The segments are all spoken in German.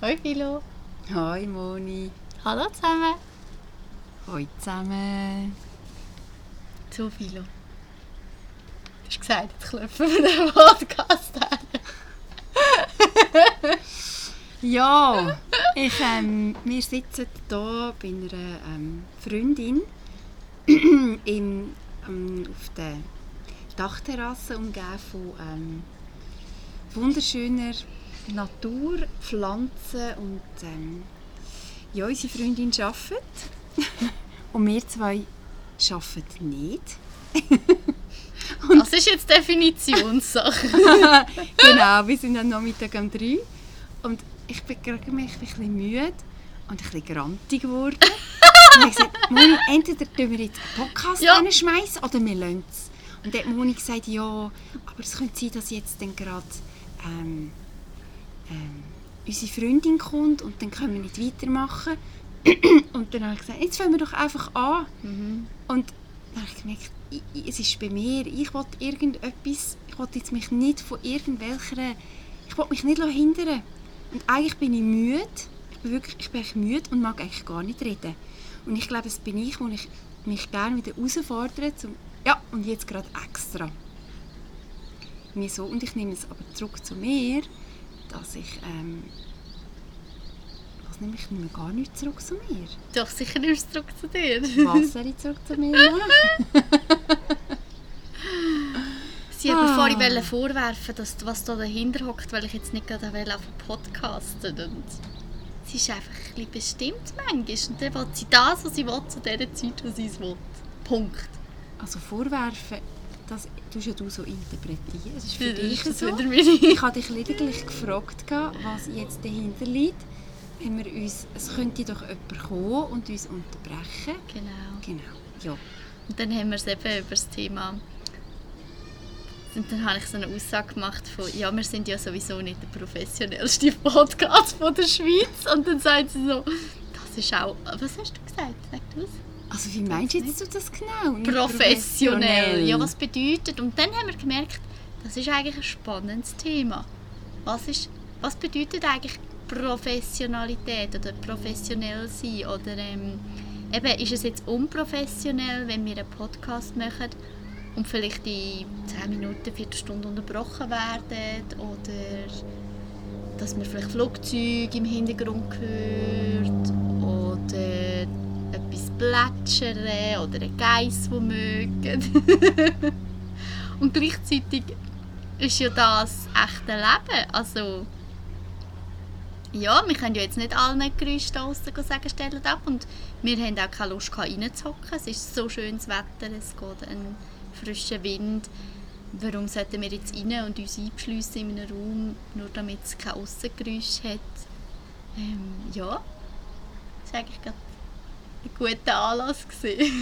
Hoi Philo. Hoi Moni. Hallo zusammen. Hoi zusammen. So Philo. Du hast gesagt, jetzt klopfen wir den Podcast an. Ja, ich, ähm, wir sitzen hier bei einer ähm, Freundin im, ähm, auf der Dachterrasse umgeben von ähm, wunderschöner Natur, Pflanzen und ähm, ja, unsere Freundin arbeitet und wir zwei arbeiten nicht. Das ist jetzt Definitionssache. genau, wir sind am Nachmittag um drei und ich bin gerade mich ein bisschen müde und ein bisschen grantig geworden. und ich habe gesagt, Moni, entweder tun wir jetzt einen Podcast Ja. reinschmeißen oder wir lassen es. Und dann hat Moni gesagt, ja, aber es könnte sein, dass jetzt dann gerade ähm, ähm, unsere Freundin kommt und dann können wir nicht weitermachen. und dann habe ich gesagt, jetzt fangen wir doch einfach an. Und dann habe ich gemerkt, ich, ich, es ist bei mir, ich will irgendetwas, ich will jetzt mich nicht von irgendwelcher, ich will mich nicht hindern. Und eigentlich bin ich müde, ich bin wirklich, ich bin müde und mag eigentlich gar nicht reden. Und ich glaube, es bin ich, wo ich mich gerne wieder herausfordere, zum, ja, und jetzt gerade extra. Mir so, und ich nehme es aber zurück zu mir, dass ich, ähm, was nehme ich, nehme gar nicht zurück zu mir. Doch, sicher nimmst du zurück zu dir. Was soll ich zurück zu mir machen? Sie mir Ah. vorhin wollen vorwerfen, dass, was da dahinter hockt, weil ich jetzt nicht gerade will auf podcasten und sie ist einfach ein bisschen bestimmt manchmal und dann will sie das, was sie will, zu der Zeit, wo sie es will. Punkt. Also vorwerfen, das tust ja du so interpretieren. Es ist für Das dich ist so. Ich habe dich lediglich gefragt, was jetzt dahinter liegt. Wenn wir uns, es könnte doch jemand kommen und uns unterbrechen. Genau. Genau, ja. Und dann haben wir es eben über das Thema. Und dann habe ich so eine Aussage gemacht von, ja, wir sind ja sowieso nicht der professionellste Podcast von der Schweiz. Und dann sagt sie so, das ist auch, was hast du gesagt? Sag du es? Also wie meinst du jetzt das genau? Nicht Professionell. Ja, was bedeutet? Und dann haben wir gemerkt, das ist eigentlich ein spannendes Thema. Was, ist, was bedeutet eigentlich Professionalität oder professionell sein? Oder ähm, eben, ist es jetzt unprofessionell, wenn wir einen Podcast machen und vielleicht in 10 Minuten, Viertelstunde unterbrochen werden? Oder dass man vielleicht Flugzeuge im Hintergrund hört? Oder etwas plätschern oder ein Geiss, der mögen. Und gleichzeitig ist ja das echte Leben. Also, ja, wir können ja jetzt nicht allen da draussen sagen, stellt ab. Und wir haben auch keine Lust, reinzuhocken. Es ist so schönes Wetter, es geht ein frischer Wind. Warum sollten wir jetzt rein und uns einschliessen in einem Raum, nur damit es kein Aussengeräusch hat? Ähm, ja, das war eigentlich gerade guter Anlass. Gewesen.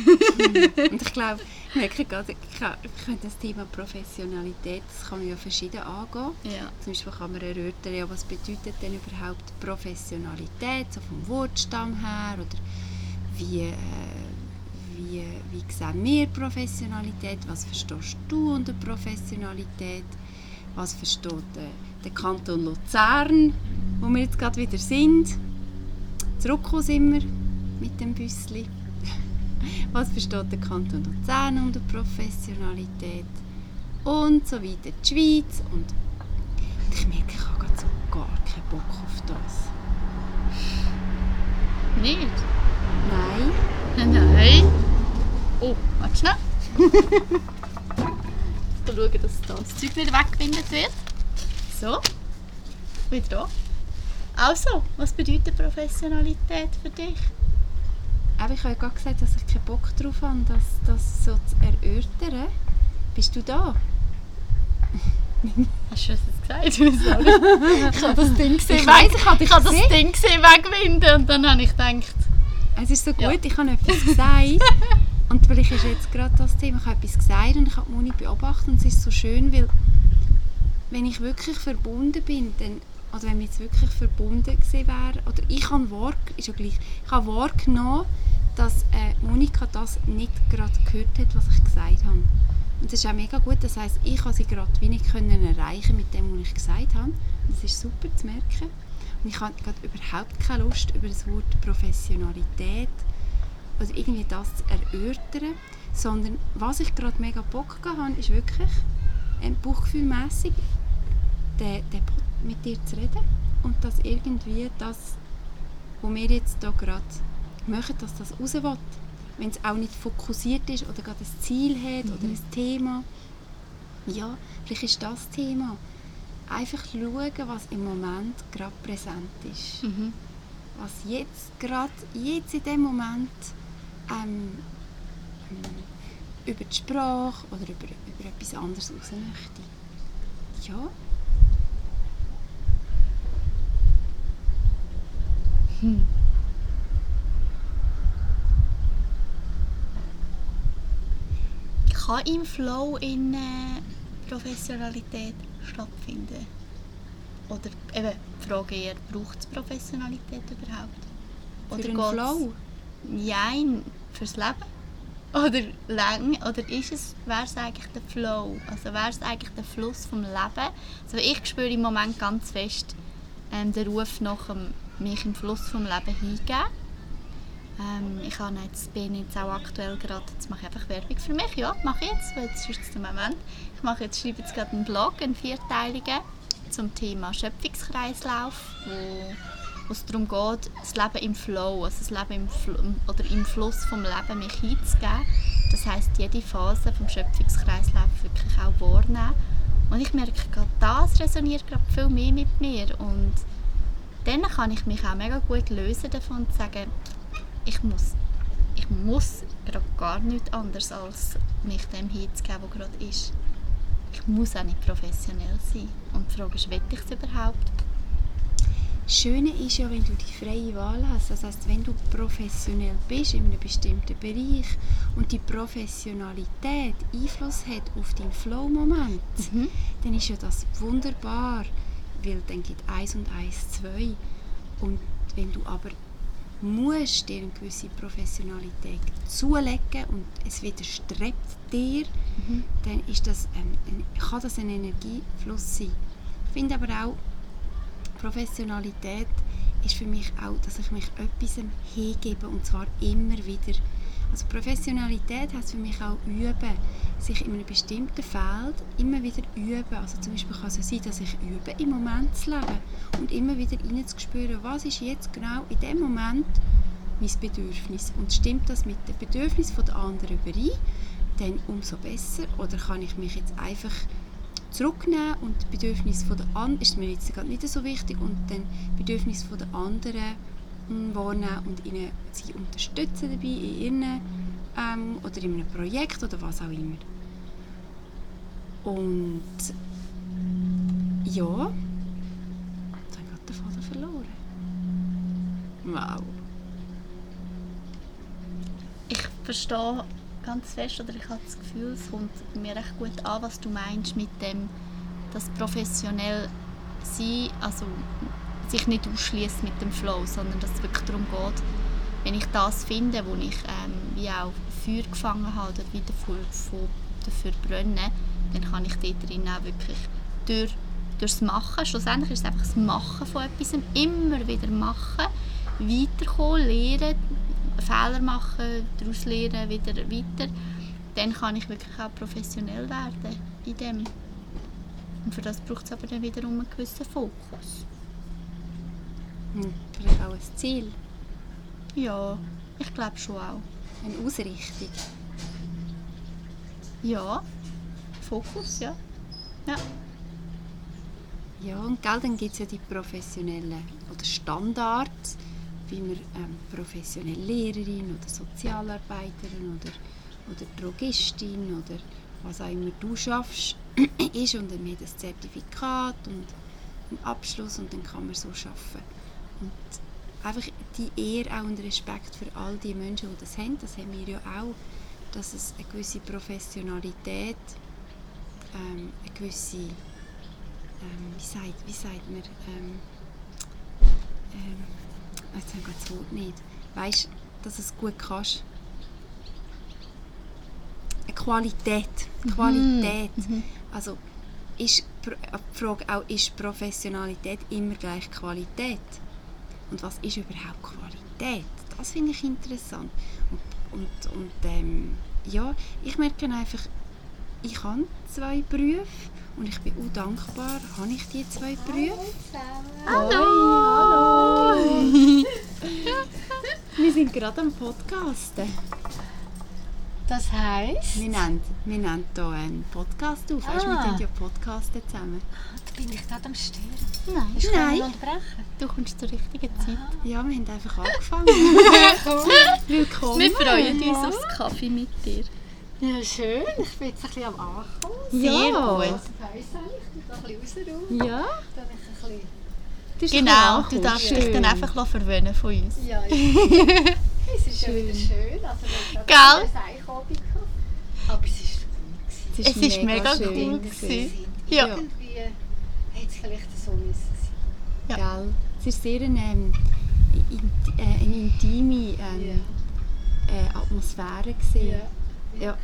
Und ich glaube, ich merke gerade, ich kann- ich könnte das Thema Professionalität, das kann man ja verschieden angehen. ja. Zum Beispiel kann man erörtern, ja, was bedeutet denn überhaupt Professionalität, so vom Wortstamm her, oder wie, äh, wie, wie sehen wir Professionalität, was verstehst du unter Professionalität, was versteht der, der Kanton Luzern, wo wir jetzt gerade wieder sind. Zurückgekommen sind wir mit dem Büssli. Was versteht der Kanton Luzern unter Professionalität? Und so weiter. Die Schweiz und ich merke, ich habe so gar keinen Bock auf das. Nicht? Nein. Nein. Oh, warte schnell. Mal schauen, dass da das Zeug wieder weggewendet wird. So. Wieder da. Also, was bedeutet Professionalität für dich? Aber ich habe ja gerade gesagt, dass ich keinen Bock drauf habe, das, das so zu erörtern. Bist du da? Hast du das jetzt gesagt? Ich habe das Ding gesehen. Ich weg- ich habe ich habe das gesehen. Ding gesehen wegwinden und dann habe ich gedacht, Es ist so gut, Ja. ich habe etwas gesagt. und vielleicht ist jetzt gerade das Thema, ich habe etwas gesagt und ich habe Moni beobachtet und es ist so schön, weil wenn ich wirklich verbunden bin, dann, oder wenn wir jetzt wirklich verbunden gewesen wären, oder ich habe wahr, wahrgenommen, dass äh, Monika das nicht gerade gehört hat, was ich gesagt habe. Und das ist auch mega gut, das heisst, ich habe sie gerade wie nicht können erreichen mit dem, was ich gesagt habe. Das ist super zu merken. Und ich habe gerade überhaupt keine Lust, über das Wort Professionalität oder irgendwie das zu erörtern, sondern was ich gerade mega Bock habe, ist wirklich ähm, bauchgefühlmässig mit dir zu reden und dass irgendwie das, was wir jetzt hier gerade machen, dass das raus will. Wenn es auch nicht fokussiert ist oder gerade ein Ziel hat mhm. oder ein Thema. Ja, vielleicht ist das Thema. Einfach schauen, was im Moment gerade präsent ist. Mhm. Was jetzt gerade, jetzt in dem Moment ähm, über die Sprache oder über, über etwas anderes raus möchte. Ja. Hm. Kann im Flow in äh, Professionalität stattfinden? Oder eben die Frage eher, braucht es Professionalität überhaupt? Oder Für den Flow? Nein, fürs Leben? Oder lang, oder ist es, wäre es eigentlich der Flow? Also wäre es eigentlich der Fluss vom Leben? Also ich spüre im Moment ganz fest ähm, den Ruf nach dem, mich im Fluss vom Leben hingeben. Ähm, ich habe jetzt, bin jetzt auch aktuell gerade, jetzt mache ich einfach Werbung für mich, ja, mache ich jetzt, weil jetzt ist der Moment. Ich mache jetzt, schreibe jetzt gerade einen Blog, einen vierteiligen, zum Thema Schöpfungskreislauf, wo es darum geht, das Leben im Flow, also das Leben im, Fl oder im Fluss vom Leben mich hinzugeben. Das heißt jede Phase vom Schöpfungskreislauf wirklich auch wahrnehmen. Und ich merke gerade, das resoniert gerade viel mehr mit mir und dann kann ich mich auch mega gut lösen davon und sagen, ich muss, ich muss gerade gar nichts anderes als mich dem hinzugeben, was gerade ist. Ich muss auch nicht professionell sein. Und die Frage ist, will ich es überhaupt? Das Schöne ist ja, wenn du die freie Wahl hast, das heißt, wenn du professionell bist in einem bestimmten Bereich und die Professionalität Einfluss hat auf deinen Flow-Moment, mhm. dann ist ja das wunderbar, weil dann gibt eins und eins zwei. Und wenn du aber musst dir eine gewisse Professionalität zulegen und es widerstrebt dir, mhm. dann ist das, ähm, kann das ein Energiefluss sein. Ich finde aber auch, Professionalität ist für mich auch, dass ich mich etwas hingebe und zwar immer wieder. Also Professionalität heißt für mich auch üben, sich in einem bestimmten Feld immer wieder üben. Also zum Beispiel kann es sein, dass ich übe, im Moment zu leben und immer wieder reinzuspüren, was ist jetzt genau in dem Moment mein Bedürfnis und stimmt das mit dem Bedürfnis der anderen überein, dann umso besser. Oder kann ich mich jetzt einfach zurücknehmen und die Bedürfnisse der anderen ist mir jetzt gerade nicht so wichtig und dann die Bedürfnisse der anderen wahrnehmen und ihnen, sie unterstützen dabei in ihren ähm, oder in einem Projekt oder was auch immer. Und ja, jetzt habe ich gerade den Vater verloren. Wow. Ich verstehe ganz fest oder ich habe das Gefühl, es kommt mir recht gut an, was du meinst mit dem, dass professionell sein, also sich nicht ausschließt mit dem Flow, sondern dass es wirklich darum geht, wenn ich das finde, wo ich ähm, wie auch Feuer gefangen habe oder wieder dafür, dafür brenne, dann kann ich dort drin auch wirklich durch, durchs Machen, schlussendlich ist es einfach das Machen von etwas, immer wieder machen, weiterkommen, lernen, Fehler machen, daraus lernen, wieder weiter, dann kann ich wirklich auch professionell werden in dem. Und für das braucht es aber dann wiederum einen gewissen Fokus. Und vielleicht auch ein Ziel? Ja, ich glaube schon auch. Eine Ausrichtung? Ja, Fokus, ja. Ja. Ja, und gell, dann gibt es ja die professionellen oder Standards, wie man ähm, professionelle Lehrerin oder Sozialarbeiterin oder, oder Drogistin oder was auch immer du schaffst, ist und dann hat ein Zertifikat und einen Abschluss und dann kann man so arbeiten. Und einfach die Ehre auch und Respekt für all die Menschen, die das haben, das haben wir ja auch, dass es eine gewisse Professionalität, ähm, eine gewisse, ähm, wie, sagt, wie sagt man, ähm, ähm jetzt habe ich das Wort nicht, weißt, dass es gut kannst. Eine Qualität, mhm. Qualität. Mhm. Also ist die Frage auch, ist Professionalität immer gleich Qualität? Und was ist überhaupt Qualität? Das finde ich interessant. Und, und, und ähm, ja, ich merke einfach, ich habe zwei Berufe und ich bin auch dankbar, habe ich die zwei Berufe. Hallo! Wir sind gerade am Podcasten. Das heisst, Wir nehmen, wir hier einen Podcast auf. Weißt, wir Ah. tun ja Podcasten zusammen. da bin ich gerade am Stören. Nein, Hast du Nein. unterbrechen? du kommst zur richtigen Zeit. Ja, wir haben einfach angefangen. Willkommen. Wir freuen uns aufs Kaffee mit dir. Ja, schön. Ich bin jetzt ein bisschen am Ankommen. Sehr Ja. gut. Ich ein bisschen rausräumen. Ja, Dann ich ein bisschen... das ist ein Genau, du darfst angekommen. dich dann einfach verwöhnen von uns. Ja, ich Es ist ja wieder schön. Also, wir haben Gell? Aber es ist cool. Es ist mega schön cool gewesen. Ja. Irgendwie vielleicht so müssen sein. Ja. Gell? Es war sehr eine, ähm, in, äh, eine intime ähm, äh, Atmosphäre. Gewesen. Ja.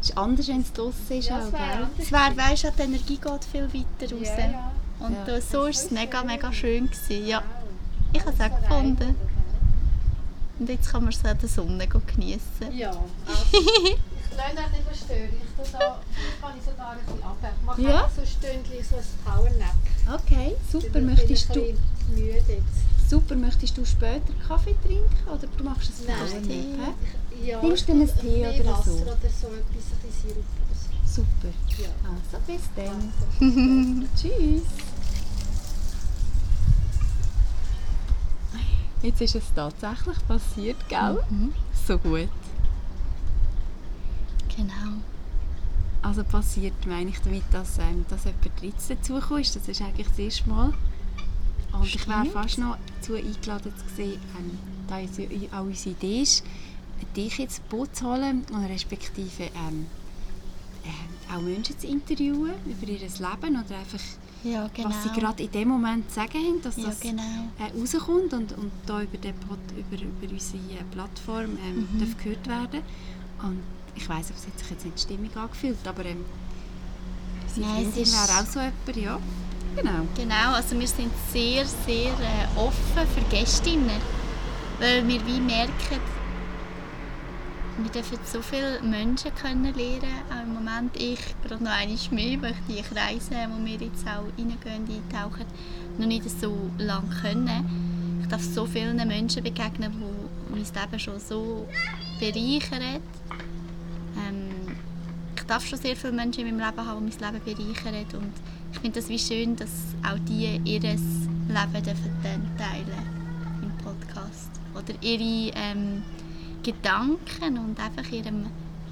Es ist anders, wenn es draußen ist. Ja, auch, es wäre weißt du, die Energie geht viel weiter raus. Ja, ja. Und Ja. da- so war es mega, mega schön. Gewesen. Ja. Wow. Ich habe es auch So gefunden. Und jetzt kann man es an der Sonne geniessen. Ja, also, ich lasse euch nicht stören. Ich tue da, vielleicht kann ich sogar ein bisschen. Ich mache Ja? einfach so ein Stündchen so ein Powernap. Okay, Ich super. bin Möchtest ein du, müde jetzt. super. Möchtest du später Kaffee trinken oder du machst es Nein. hä? Ja, Nimmst du einen Tee oder Wasser so? oder so, etwas, ein bisschen Sirup oder so. Super. Ja. Also, bis dann. Also, Tschüss. Jetzt ist es tatsächlich passiert, gell? Mhm. So gut. Genau. Also passiert meine ich damit, dass, ähm, dass jemand drittes dazugekommen ist. Das ist eigentlich das erste Mal. Und ich wäre Stimmt. fast noch dazu eingeladen zu sehen, ähm, da auch unsere Idee ist, dich ins Boot zu holen und respektive ähm, ähm, auch Menschen zu interviewen über ihr Leben oder einfach, Ja, genau. was sie gerade in dem Moment zu sagen haben, dass ja, das genau. äh, rauskommt und, und da über, den Pod, über, über unsere äh, Plattform ähm, Mhm. gehört werden. Und ich weiss, aber es hat sich jetzt nicht stimmig angefühlt, aber ähm, sie Nein, es Freundin ist- wäre auch so jemand, ja. Genau. Genau, also wir sind sehr, sehr äh, offen für Gästinnen, weil wir wie merken, wir dürfen so viele Menschen kennenlernen, auch im Moment ich gerade noch einmal mehr, weil ich die Kreise, wo wir jetzt auch reingehen, eintauchen, noch nicht so lange können. Ich darf so vielen Menschen begegnen, die mein Leben schon so bereichern. Ähm, ich darf schon sehr viele Menschen in meinem Leben haben, die mein Leben bereichern und ich finde es wie schön, dass auch die ihr Leben dürfen teilen im Podcast. Oder ihre ähm, Gedanken und einfach ihrem,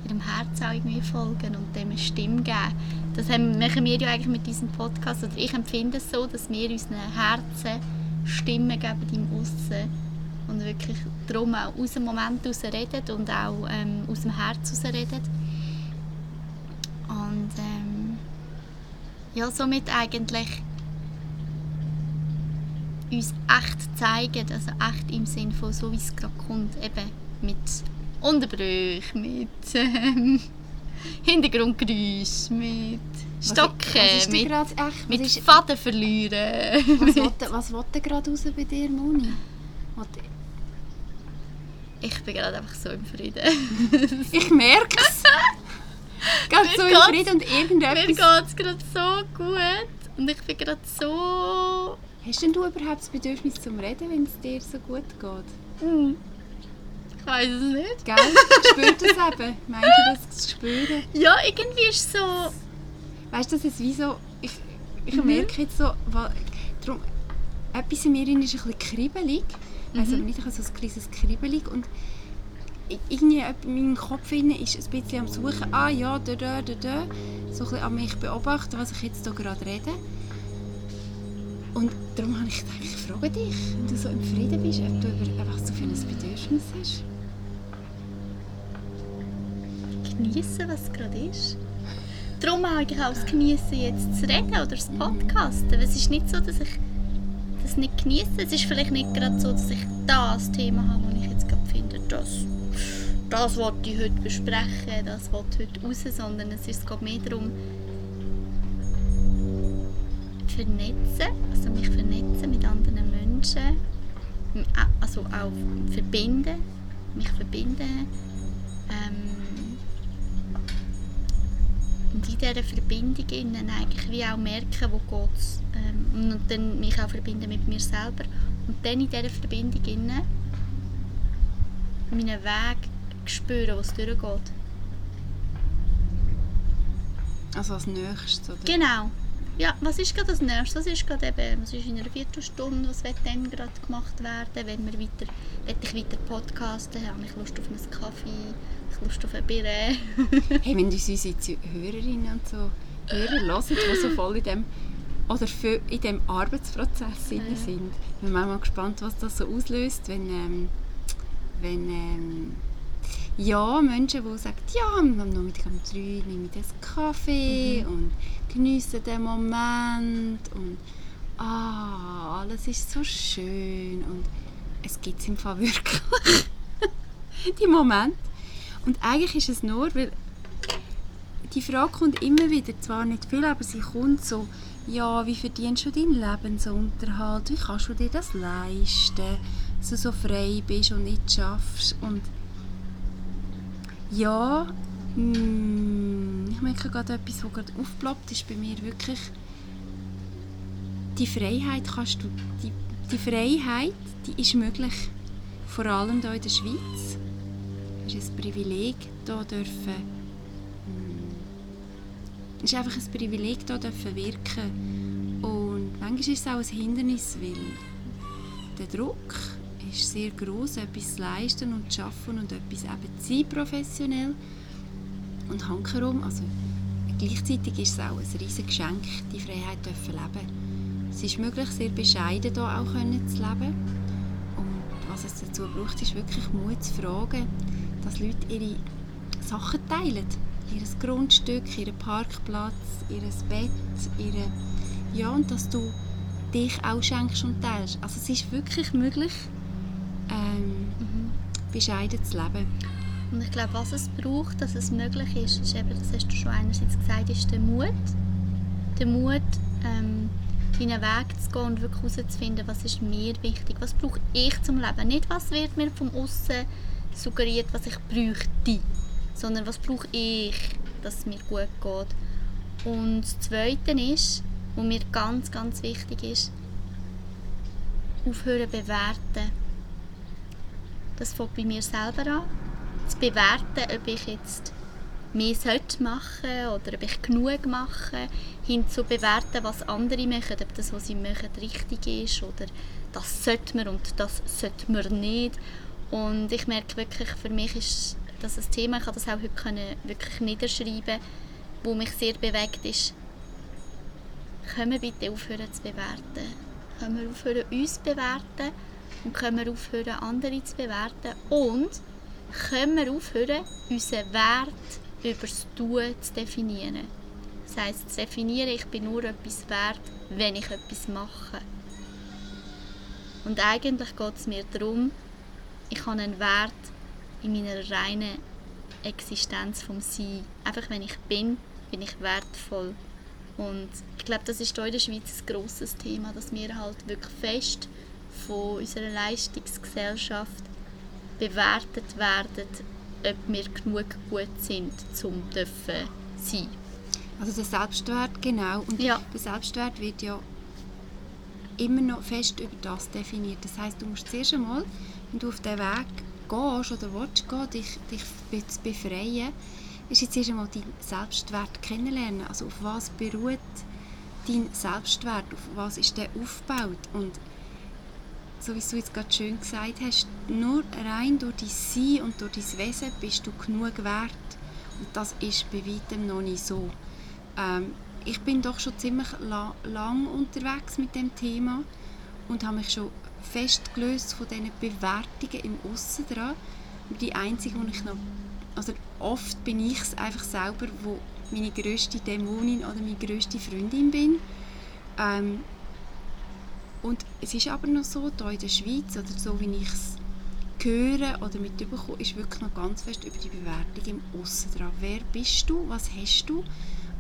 ihrem Herz auch irgendwie folgen und dem eine Stimme geben. Das haben, machen wir ja eigentlich mit diesem Podcast. Oder ich empfinde es so, dass wir unseren Herzen Stimmen geben im Aussen und wirklich darum auch aus dem Moment heraus reden und auch ähm, aus dem Herz heraus reden. Und ähm, ja, somit eigentlich uns echt zeigen, also echt im Sinn von so wie es gerade kommt, eben mit Unterbrüchen, mit ähm, Hintergrundgeräusch, mit Stocken, was denn mit, echt? mit was, ist, Faden verlieren. was, was will denn gerade raus bei dir, Moni? Ich bin gerade einfach so im Frieden. Ich merke es. Gerade so Mir im Frieden und Mir irgendetwas. geht es gerade so gut und ich bin gerade so... Hast denn du überhaupt das Bedürfnis zum Reden, wenn es dir so gut geht? Hm. Ich weiß es nicht. Gell? Spürt das eben? Meinst du das spüren? Ja, irgendwie ist es so... Weißt du, das ist wie so. Ich, ich Mhm. merke jetzt so, weil, darum, etwas in mir ist ein bisschen kribbelig. Also Mhm. nicht ein so ein kleines kribbelig. Und irgendwie in meinem Kopf ist ein bisschen am Suchen, ah ja, da, da, da, da. So ein bisschen an mich beobachten, was ich jetzt hier gerade rede. Und darum habe ich gedacht, ich frage dich, wenn du so im Frieden bist, ob du über, einfach so viel ein Bedürfnis hast. genießen, was es gerade ist. Darum eigentlich auch das Genießen jetzt zu reden oder das Podcasten. Es ist nicht so, dass ich das nicht genieße. Es ist vielleicht nicht gerade so, dass ich das Thema habe, das ich jetzt gerade finde, das, das wollte ich heute besprechen, das wollte heute raus, sondern es ist, es geht mehr darum, vernetzen, also mich vernetzen mit anderen Menschen, also auch verbinden, mich verbinden. Ähm, und in dieser Verbindung innen eigentlich wie auch merken, wo geht's ähm, und dann mich auch verbinden mit mir selber und dann in dieser Verbindung innen meinen Weg spüren, wo es durchgeht. Also als nächstes, oder? Genau. Ja, was ist gerade das Nächste? Was ist gerade eben, was ist in einer Viertelstunde, was wird dann gerade gemacht werden? Wenn wir weiter, will ich weiter podcasten, habe ich Lust auf einen Kaffee, habe ich Lust auf ein Bier. Hey, wenn uns unsere Hörerinnen und so Hörer hören, die so voll in dem oder für, in dem Arbeitsprozess Ja, sind. Ich bin mal gespannt, was das so auslöst, wenn, ähm, wenn ähm, ja, Menschen, die sagen, ja, am Nachmittag um drei nehme ich das Kaffee Mhm. und genieße den Moment und ah, alles ist so schön und es gibt es im Fall wirklich, die Momente. Und eigentlich ist es nur, weil die Frage kommt immer wieder, zwar nicht viel, aber sie kommt so, ja, wie verdienst du deinen Lebensunterhalt, wie kannst du dir das leisten, dass du so frei bist und nicht schaffst? Und ja, mm, ich merke gerade etwas, was gerade aufploppt, ist bei mir wirklich die Freiheit kannst du, die, die Freiheit, die ist möglich, vor allem hier in der Schweiz. Es ist ein Privileg, hier dürfen, es ist einfach ein Privileg, hier dürfen wirken. Und manchmal ist es auch ein Hindernis, weil der Druck ist sehr groß, etwas zu leisten und zu schaffen und etwas eben zu sein professionell. Und hankerum, also gleichzeitig ist es auch ein riesiges Geschenk, die Freiheit zu leben. Es ist möglich, sehr bescheiden hier auch können zu leben. Und was es dazu braucht, ist wirklich Mut zu fragen, dass Leute ihre Sachen teilen. Ihr Grundstück, ihren Parkplatz, ihr Bett, ihre... Ja, und dass du dich auch schenkst und teilst. Also es ist wirklich möglich, ähm, bescheiden zu leben. Und ich glaube, was es braucht, dass es möglich ist, ist eben, das hast du schon einerseits gesagt, ist der Mut. Der Mut, ähm, deinen Weg zu gehen und wirklich herauszufinden, was ist mir wichtig, was brauche ich zum Leben. Nicht, was wird mir vom Aussen suggeriert, was ich bräuchte, sondern was brauche ich, dass es mir gut geht. Und das Zweite ist, was mir ganz, ganz wichtig ist, aufhören bewerten. Das fängt bei mir selber an. Zu bewerten, ob ich jetzt mehr sollte machen oder ob ich genug mache, hin zu bewerten, was andere machen, ob das, was sie machen, richtig ist oder das sollte man und das sollte man nicht. Und ich merke wirklich, für mich ist das ein Thema, ich habe das auch heute können wirklich niederschreiben, wo mich sehr bewegt ist. Können wir bitte aufhören zu bewerten? Können wir aufhören, uns zu bewerten? Und können wir aufhören, andere zu bewerten? Und können wir aufhören, unseren Wert über das Tun zu definieren? Das heisst, zu definieren, ich bin nur etwas wert, wenn ich etwas mache. Und eigentlich geht es mir darum, ich habe einen Wert in meiner reinen Existenz vom Sein. Einfach wenn ich bin, bin ich wertvoll. Und ich glaube, das ist hier in der Schweiz ein grosses Thema, dass wir halt wirklich fest von unserer Leistungsgesellschaft bewertet werden, ob wir genug gut sind, um dürfen sein. Also der Selbstwert, genau. Und Ja. der Selbstwert wird ja immer noch fest über das definiert. Das heißt, du musst zuerst einmal, wenn du auf den Weg gehst oder willst gehen, dich, dich zu befreien, ist jetzt erst einmal deinen Selbstwert kennenlernen. Also auf was beruht dein Selbstwert, auf was ist der aufgebaut und so wie du jetzt gerade schön gesagt hast, nur rein durch dein Sein und durch dein Wesen bist du genug wert. Und das ist bei weitem noch nicht so. Ähm, ich bin doch schon ziemlich la lang unterwegs mit dem Thema und habe mich schon fest gelöst von diesen Bewertungen im Aussen dran. Die einzige, wo ich noch, also oft bin ich es einfach selber, wo meine grösste Dämonin oder meine grösste Freundin bin. Ähm, und es ist aber noch so, hier in der Schweiz, oder so wie ich es höre oder mitbekomme, ist wirklich noch ganz fest über die Bewertung im Aussen dran. Wer bist du? Was hast du?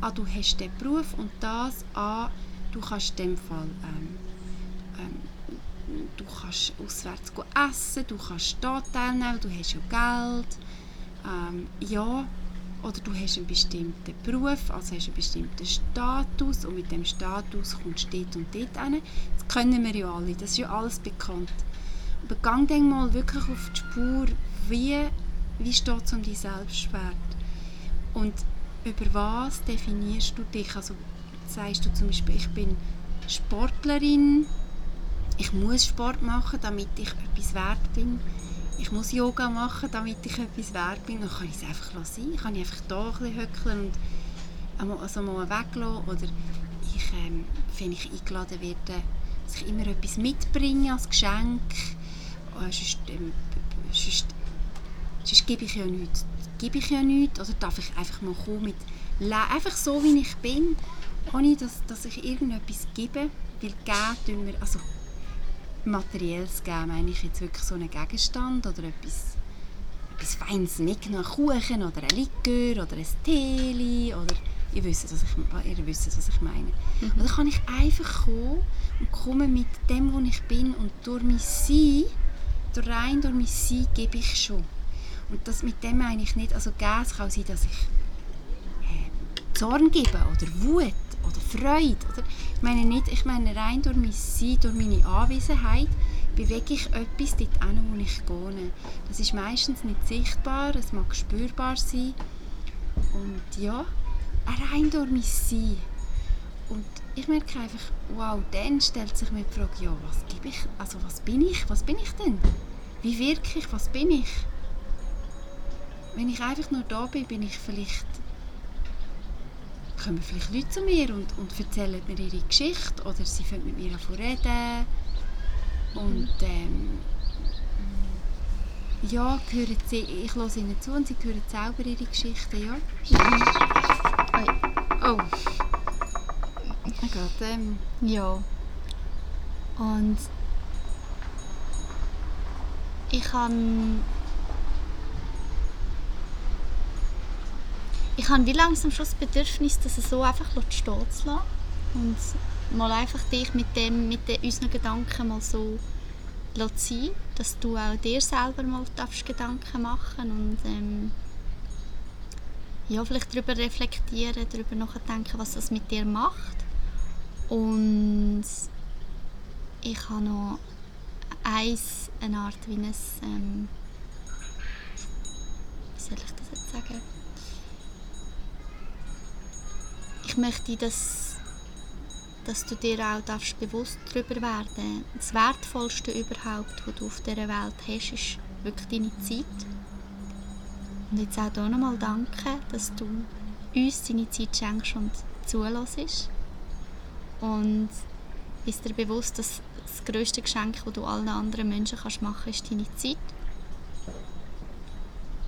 Ah, du hast den Beruf und das. Ah, du kannst in dem Fall ähm, ähm, du kannst auswärts essen, du kannst da teilnehmen, du hast ja Geld. Ähm, ja, oder du hast einen bestimmten Beruf, also hast einen bestimmten Status und mit dem Status kommst du dort und dort hin. Das können wir ja alle, das ist ja alles bekannt. Aber gang dann mal wirklich auf die Spur, wie, wie steht es um deinen Selbstwert und über was definierst du dich? Also sagst du zum Beispiel, ich bin Sportlerin, ich muss Sport machen, damit ich etwas wert bin. Ich muss Yoga machen, damit ich etwas wert bin. Dann kann ich es einfach sein. Ich kann einfach hier ein bisschen höckeln und also mal weglassen. Oder ich, ähm, wenn ich eingeladen werde, dass ich immer etwas mitbringe als Geschenk. Äh, sonst, ähm, sonst, sonst gebe ich ja nichts. Gebe ich ja nichts. Oder darf ich einfach mal kommen mit einfach so, wie ich bin, ohne dass, dass ich irgendetwas gebe. Weil geben tun wir, also Materielles geben, meine ich jetzt wirklich so einen Gegenstand oder etwas, etwas Feines mitgenommen, Kuchen oder ein Likör oder ein Tee oder ihr wisst, was ich, ihr wisst, was ich meine. Mhm. Und dann kann ich einfach kommen und komme mit dem, wo ich bin und durch mein Sein, durch rein durch mein Sein gebe ich schon. Und das mit dem meine ich nicht, also es kann sein, dass ich äh, Zorn gebe oder Wut oder Freude. Oder, ich meine nicht, ich meine rein durch mein Sein, durch meine Anwesenheit bewege ich etwas dort hin, wo ich gehe. Das ist meistens nicht sichtbar, es mag spürbar sein. Und ja, rein durch mein Sein. Und ich merke einfach, wow, dann stellt sich mir die Frage, ja, was gebe ich, also was bin ich, was bin ich denn? Wie wirke ich, was bin ich? Wenn ich einfach nur da bin, bin ich vielleicht kommen vielleicht Leute zu mir und, und erzählen mir ihre Geschichte oder sie fangen mit mir an zu reden. Und ähm, ja, hören sie, ich höre ihnen zu und sie hören selber ihre Geschichten, ja. Oh. Oh Gott, ähm. Ja. Und ich habe ich habe wie langsam schon das Bedürfnis, dass es so einfach stehen zu lassen und mal einfach dich mit dem, mit den, unseren Gedanken mal so sein, dass du auch dir selber mal darfst Gedanken machen und ähm, ja, vielleicht darüber reflektieren, darüber nachdenken, was das mit dir macht. Und ich habe noch eins, eine Art wie ein, ähm, wie soll ich das jetzt sagen? Ich möchte, dass, dass du dir auch darfst bewusst darüber werden Das Wertvollste überhaupt, was du auf dieser Welt hast, ist wirklich deine Zeit. Und jetzt auch hier nochmal danke, dass du uns deine Zeit schenkst und zulässt. Und bist dir bewusst, dass das grösste Geschenk, das du allen anderen Menschen kannst machen kannst, ist deine Zeit.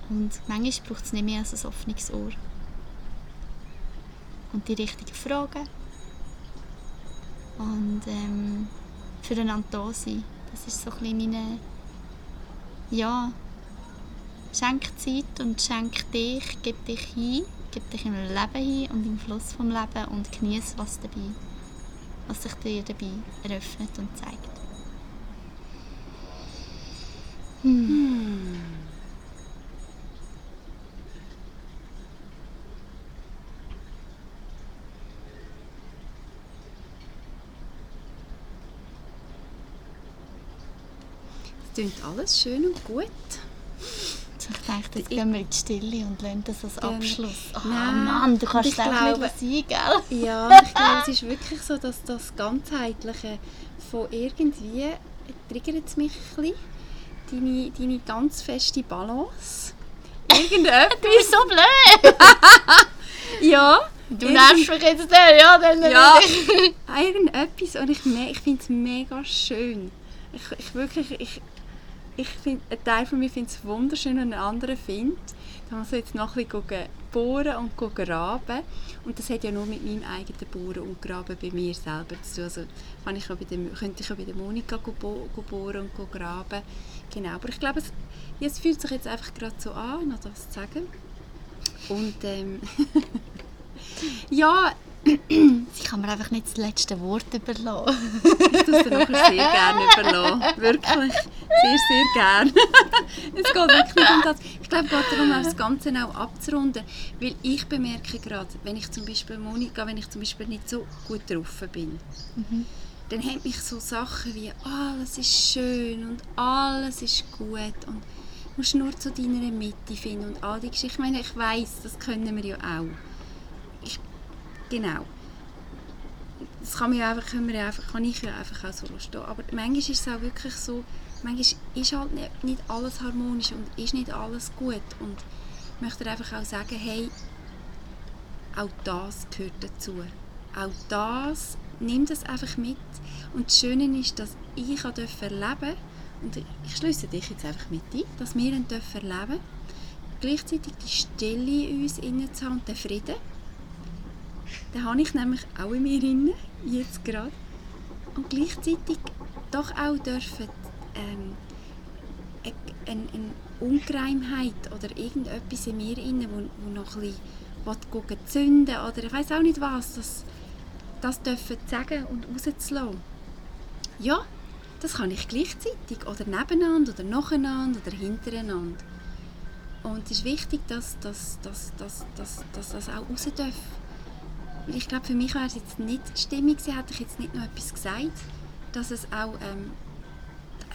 Und manchmal braucht es nicht mehr als ein offenes Ohr und die richtigen Fragen. Und ähm, füreinander da sein. Das ist so ein bisschen meine... Ja, schenk Zeit und schenk dich, gib dich hin, gib dich im Leben hin und im Fluss vom Leben und genieße was was sich dir dabei eröffnet und zeigt. Hm. Klingt alles schön und gut. Ich dachte, jetzt gehen wir in die Stille und lernen das als Abschluss. Oh Nein, Mann, du kannst es auch nicht sein, gell? Ja, ich glaube, es ist wirklich so, dass das Ganzheitliche von irgendwie triggert es mich ein bisschen. Deine, deine ganz feste Balance. Irgendetwas. du bist so blöd! ja. Du nervst mich jetzt, ja, dann ja. Irgendetwas und ich, ich finde es mega schön. Ich, ich wirklich, ich, ich find, ein Teil von mir findet es wunderschön und ein anderer findet. Da muss ich jetzt noch ein bisschen bohren und graben. Und das hat ja nur mit meinem eigenen Bohren und Graben bei mir selber zu tun. Also kann ich bei der, könnte ich auch bei der Monika bohren und graben. Genau, aber ich glaube, es, es fühlt sich jetzt einfach gerade so an, noch das zu sagen. Und ähm, ja, Sie kann mir einfach nicht das letzte Wort überlassen. Ich tue es dir nachher sehr gerne überlassen. Wirklich. Sehr, sehr gerne. es geht wirklich um das. Ich glaube, es geht darum, auch das Ganze auch abzurunden. Weil ich bemerke gerade, wenn ich zum Beispiel Monika, wenn ich zum Beispiel nicht so gut drauf bin, dann haben mich so Sachen wie alles ist schön und alles ist gut und du musst nur zu deiner Mitte finden und all die Geschichten. Ich meine, ich weiss, das können wir ja auch. Ich, genau. Das kann, man ja einfach, können wir ja einfach, kann ich ja einfach auch so stehen. Aber manchmal ist es auch wirklich so, manchmal ist halt nicht, alles harmonisch und ist nicht alles gut. Und ich möchte einfach auch sagen, hey, auch das gehört dazu. Auch das, nimm das einfach mit. Und das Schöne ist, dass ich erleben durfte, und ich schließe dich jetzt einfach mit ein, dass wir ihn dürfen erleben gleichzeitig die Stille in uns zu haben und den Frieden. Den habe ich nämlich auch in mir inne, jetzt gerade. Und gleichzeitig doch auch dürfen ähm, eine, eine Ungereimheit oder irgendetwas in mir inne, wo, wo noch ein bisschen zünden oder ich weiß auch nicht was, das, das dürfen sagen und rauszulassen. Ja, das kann ich gleichzeitig oder nebeneinander oder nacheinander oder hintereinander. Und es ist wichtig, dass, dass, dass, dass, dass, dass das auch raus darf. Ich glaube, für mich wäre es jetzt nicht stimmig gewesen, hätte ich jetzt nicht noch etwas gesagt, dass es auch, ähm,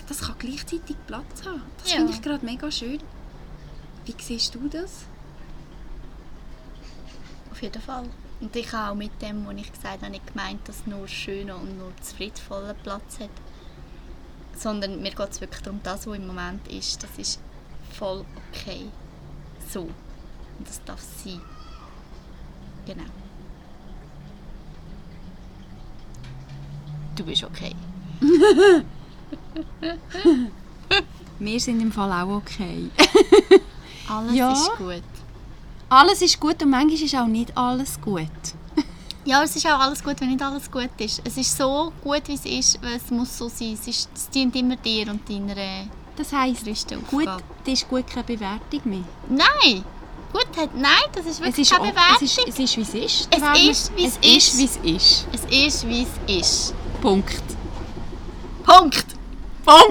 das kann gleichzeitig Platz haben. Das Ja. finde ich gerade mega schön. Wie siehst du das? Auf jeden Fall. Und ich habe auch mit dem, was ich gesagt habe, nicht gemeint, dass nur schöner und nur das friedvolle Platz hat. Sondern mir geht es wirklich darum, das, was im Moment ist, das ist voll okay. So. Und das darf sein. Genau. Du bist okay. Wir sind im Fall auch okay. Alles Ja. ist gut. Alles ist gut und manchmal ist auch nicht alles gut. Ja, es ist auch alles gut, wenn nicht alles gut ist. Es ist so gut, wie es ist, weil es muss so sein. Es, ist, es dient immer dir und deiner Das heisst, gut ist gut keine Bewertung mehr. Nein! Gut hat, nein, das ist Es wirklich ist, keine Bewertung. es ist, es ist, wie es ist. Es ist, wie es es ist, ist. wie es ist. Es ist, wie es ist. Punkt. Punkt! Punkt.